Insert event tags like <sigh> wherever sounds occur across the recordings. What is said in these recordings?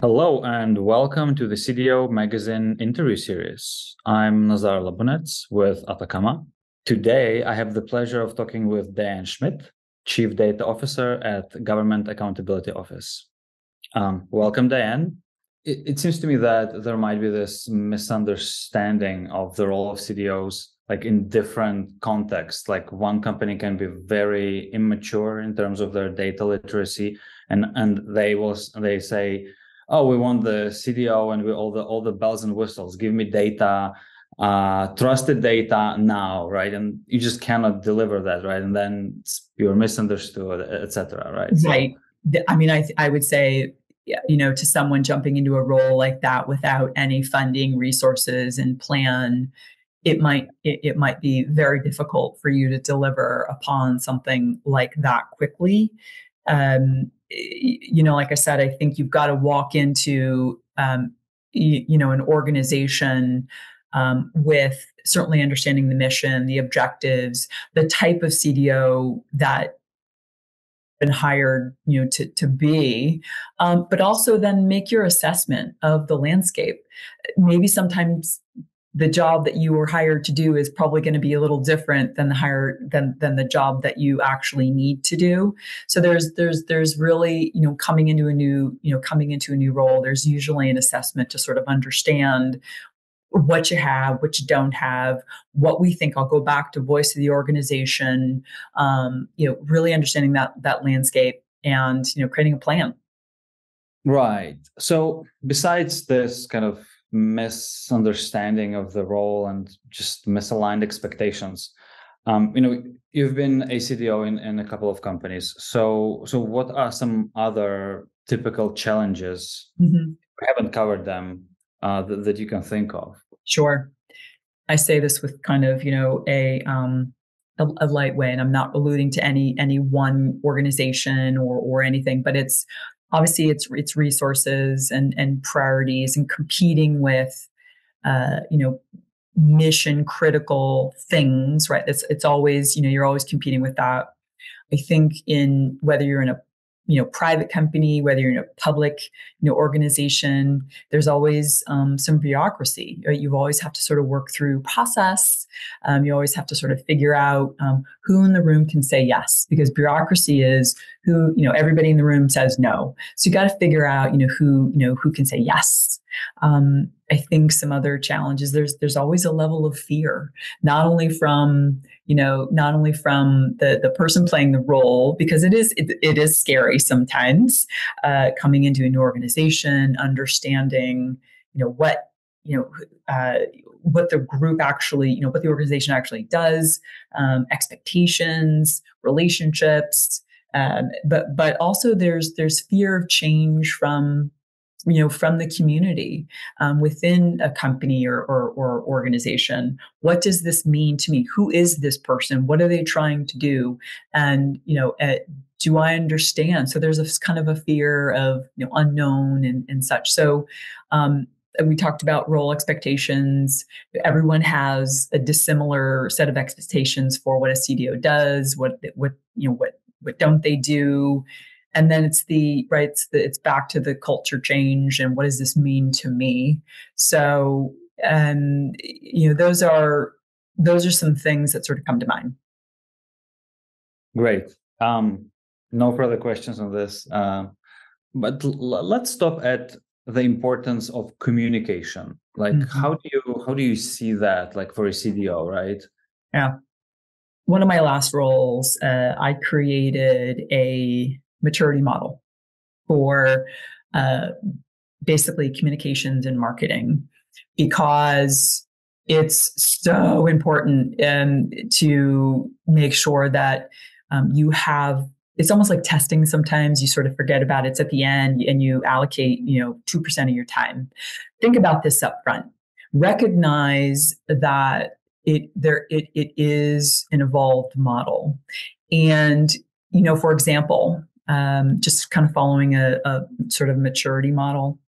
Hello and welcome to the CDO Magazine interview series. I'm Nazar Labunets with Ataccama. Today, I have the pleasure of talking with Diane Schmidt, Chief Data Officer at Government Accountability Office. Um, welcome, Diane. It, it seems to me that there might be this misunderstanding of the role of CDOs like in different contexts like one company can be very immature in terms of their data literacy and and they will they say oh, we want the CDO and we all the all the bells and whistles. Give me data, uh, trusted data now, right? And you just cannot deliver that, right? And then you're misunderstood, etc. Right? Right. I mean, I I would say you know to someone jumping into a role like that without any funding resources and plan it might it, it, might be very difficult for you to deliver upon something like that quickly um, you know, like I said, I think you've got to walk into, um, you, you, know, an organization um, with certainly understanding the mission, the objectives, the type of CDO that been hired you know to, to be um, but also then make your assessment of the landscape. Maybe sometimes the job that you were hired to do is probably going to be a little different than the hire than than the job that you actually need to do. So there's there's there's really you know coming into a new you know coming into a new role there's usually an assessment to sort of understand what you have what you don't have what we think. I'll go back to voice of the organization um, you know really understanding that that landscape and you know creating a plan. Right. So besides this kind of misunderstanding of the role and just misaligned expectations. Um, you know, you've been a CDO in, in a couple of companies. So, so what are some other typical challenges? Mm-hmm. We haven't covered them uh, that, that you can think of. Sure. I say this with kind of you know a um, a, a light way, and I'm not alluding to any any one organization or or anything, but it's obviously it's it's resources and and priorities and competing with uh, you know mission critical things right it's it's always you know you're always competing with that i think in whether you're in a you know private company whether you're in a public you know organization there's always um, some bureaucracy right? you always have to sort of work through process um, you always have to sort of figure out um, who in the room can say yes because bureaucracy is who you know everybody in the room says no. So you got to figure out you know who you know who can say yes. Um, I think some other challenges there's there's always a level of fear, not only from you know not only from the the person playing the role because it is it, it is scary sometimes uh, coming into a new organization, understanding you know what you know uh, what the group actually you know what the organization actually does, um, expectations, relationships. Um, but but also there's there's fear of change from you know from the community um, within a company or, or, or, organization. What does this mean to me? Who is this person? What are they trying to do? And you know uh, do i understand? So there's a kind of a fear of you know unknown and, and such. So um, we talked about role expectations. Everyone has a dissimilar set of expectations for what a cdo does what what you know what what don't they do? And then it's the right it's, the, it's back to the culture change and what does this mean to me? So and you know those are those are some things that sort of come to mind. Great. Um no further questions on this. Uh, but l- let's stop at the importance of communication. Like mm-hmm. how do you how do you see that like for a cdo right? Yeah. One of my last roles uh, i created a maturity model for uh, basically communications and marketing because it's so important um, to make sure that um, you have it's almost like testing sometimes you sort of forget about it. it's at the end and you allocate you know 2% of your time think about this up front recognize that it there it, it is an evolved model and you know for example um, just kind of following a, a sort of maturity model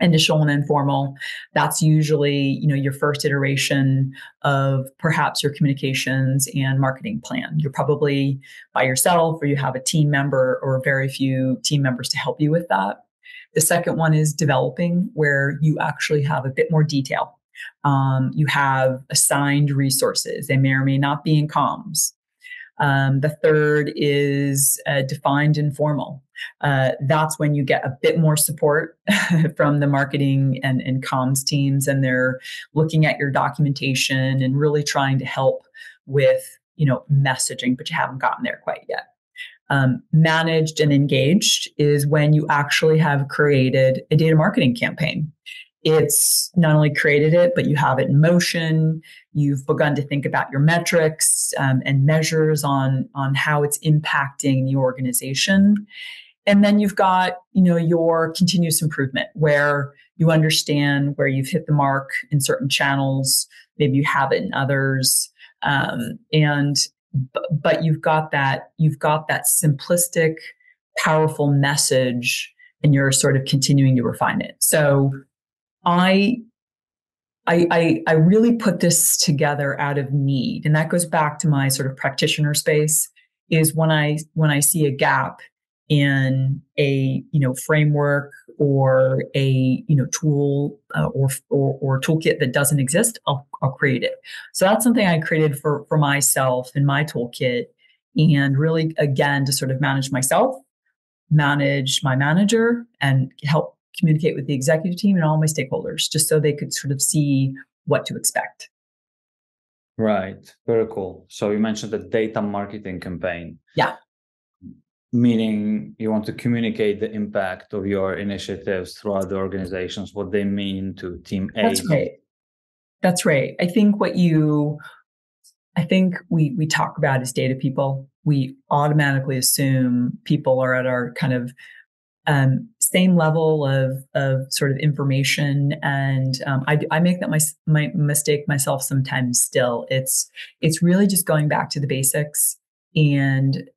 initial and informal that's usually you know your first iteration of perhaps your communications and marketing plan you're probably by yourself or you have a team member or very few team members to help you with that The second one is developing, where you actually have a bit more detail. Um, you have assigned resources. They may or may not be in comms. Um, the third is uh, defined informal. Uh, that's when you get a bit more support <laughs> from the marketing and, and comms teams, and they're looking at your documentation and really trying to help with you know messaging, but you haven't gotten there quite yet. Um, managed and engaged is when you actually have created a data marketing campaign it's not only created it, but you have it in motion. You've begun to think about your metrics um, and measures on on how it's impacting the organization. And then you've got, you know, your continuous improvement where you understand where you've hit the mark in certain channels, maybe you have it in others. Um, and but you've got that, you've got that simplistic, powerful message and you're sort of continuing to refine it. So I I, I, I really put this together out of need, and that goes back to my sort of practitioner space. Is when I when I see a gap in a you know framework or a you know tool uh, or, or, or toolkit that doesn't exist, I'll, I'll create it. So that's something I created for for myself in my toolkit, and really again to sort of manage myself, manage my manager, and help communicate with the executive team and all my stakeholders just so they could sort of see what to expect. Right. Very cool. So you mentioned the data marketing campaign. Yeah. Meaning you want to communicate the impact of your initiatives throughout the organizations, what they mean to team A. That's right. That's right. I think what you I think we we talk about as data people, we automatically assume people are at our kind of um, same level of of sort of information and um, I, I make that my, my mistake myself sometimes still. It's it's really just going back to the basics and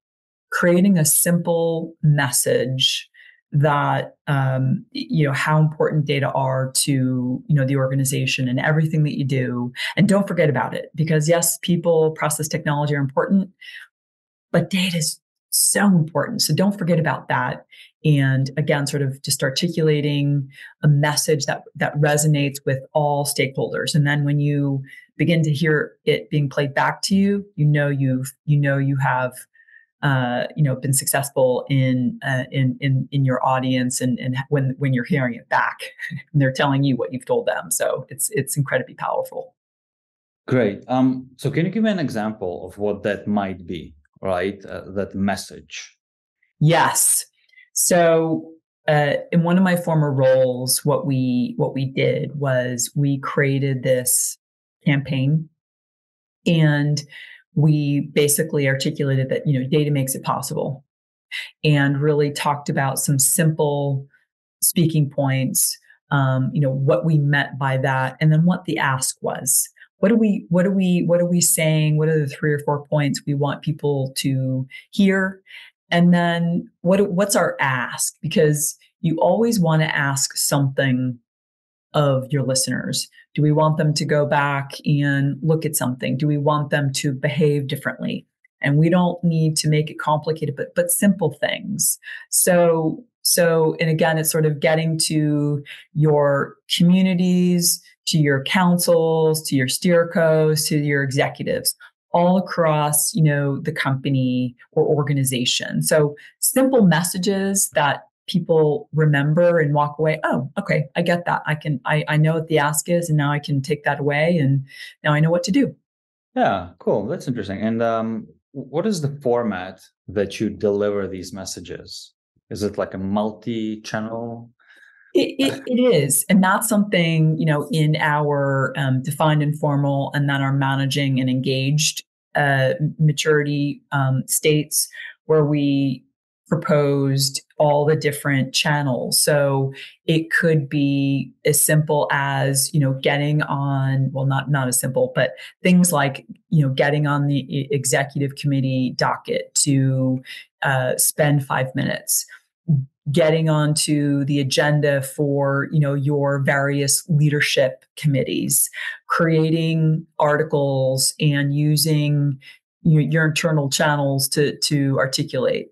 creating a simple message that um, you know how important data are to you know the organization and everything that you do. And don't forget about it because yes people process technology are important but data is so important. So don't forget about that. And again sort of just articulating a message that that resonates with all stakeholders. And then when you begin to hear it being played back to you you know you've you know you have uh, you know been successful in uh, in in in your audience and and when when you're hearing it back <laughs> they're telling you what you've told them. So it's it's incredibly powerful. Great. Um so can you give me an example of what that might be right uh, that message yes so uh, in one of my former roles, what we what we did was we created this campaign, and we basically articulated that you know data makes it possible, and really talked about some simple speaking points. Um, you know what we meant by that, and then what the ask was. What are we? What are we? What are we saying? What are the three or four points we want people to hear? And then what what's our ask? Because you always want to ask something of your listeners. Do we want them to go back and look at something? Do we want them to behave differently? And we don't need to make it complicated, but but simple things. So so and again, it's sort of getting to your communities, to your councils, to your steercos, to your executives all across, you know, the company or organization. So simple messages that people remember and walk away oh okay i get that. I can i, I know what the ask is and now i can take that away and now i know what to do. Yeah cool. That's interesting. And um, what is the format that you deliver these messages? Is it like a multi-channel it, it, it is and that's something you know in our um, defined informal and then our managing and engaged uh, maturity um, states where we proposed all the different channels. So it could be as simple as you know getting on well not not as simple but things like you know getting on the executive committee docket to uh, spend five minutes getting onto the agenda for you know your various leadership committees creating articles and using your, your internal channels to to articulate.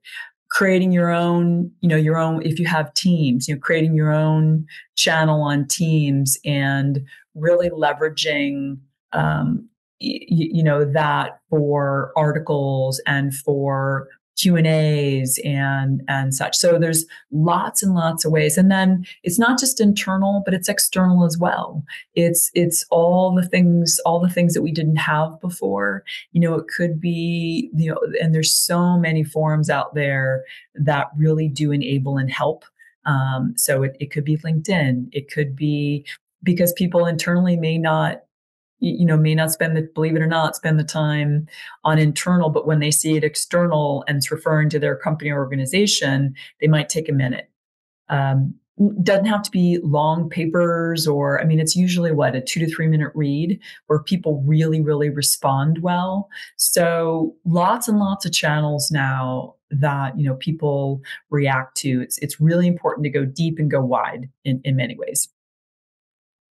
Creating your own you know your own if you have teams you know creating your own channel on teams and really leveraging um, you know that for articles and for Q and A's and and such. So there's lots and lots of ways, and then it's not just internal, but it's external as well. It's it's all the things all the things that we didn't have before. You know, it could be you know, and there's so many forums out there that really do enable and help. Um, so it, it could be LinkedIn. It could be because people internally may not you know may not spend the believe it or not spend the time on internal but when they see it external and it's referring to their company or organization they might take a minute. Um, doesn't have to be long papers or i mean it's usually what a two to three minute read where people really really respond well. So lots and lots of channels now that you know people react to. It's it's really important to go deep and go wide in, in many ways.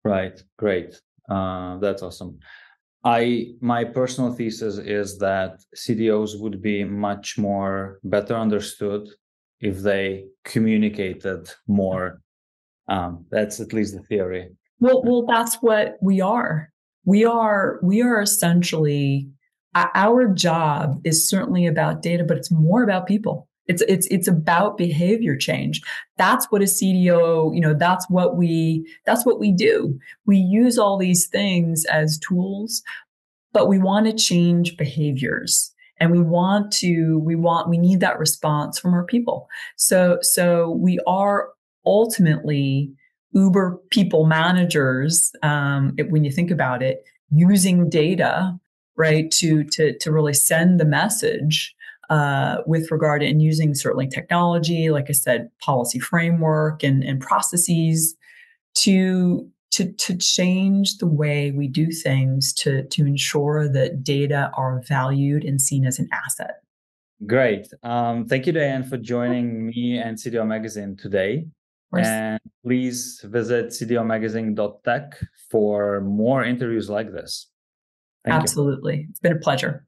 Right. Great uh, that's awesome. I my personal thesis is that CDOs would be much more better understood if they communicated more. Um, that's at least the theory. Well, well, that's what we are. We are we are essentially our job is certainly about data, but it's more about people. It's it's it's about behavior change. That's what a CDO, you know, that's what we that's what we do. We use all these things as tools, but we want to change behaviors and we want to we want we need that response from our people. So so we are ultimately Uber people managers um, it, when you think about it, using data right to to to really send the message uh, with regard and using certainly technology, like I said, policy framework and, and processes to to to change the way we do things to to ensure that data are valued and seen as an asset. Great. Um, thank you, Diane, for joining me and CDO Magazine today. And please visit cdomagazine.tech for more interviews like this. Thank Absolutely. You. It's been a pleasure.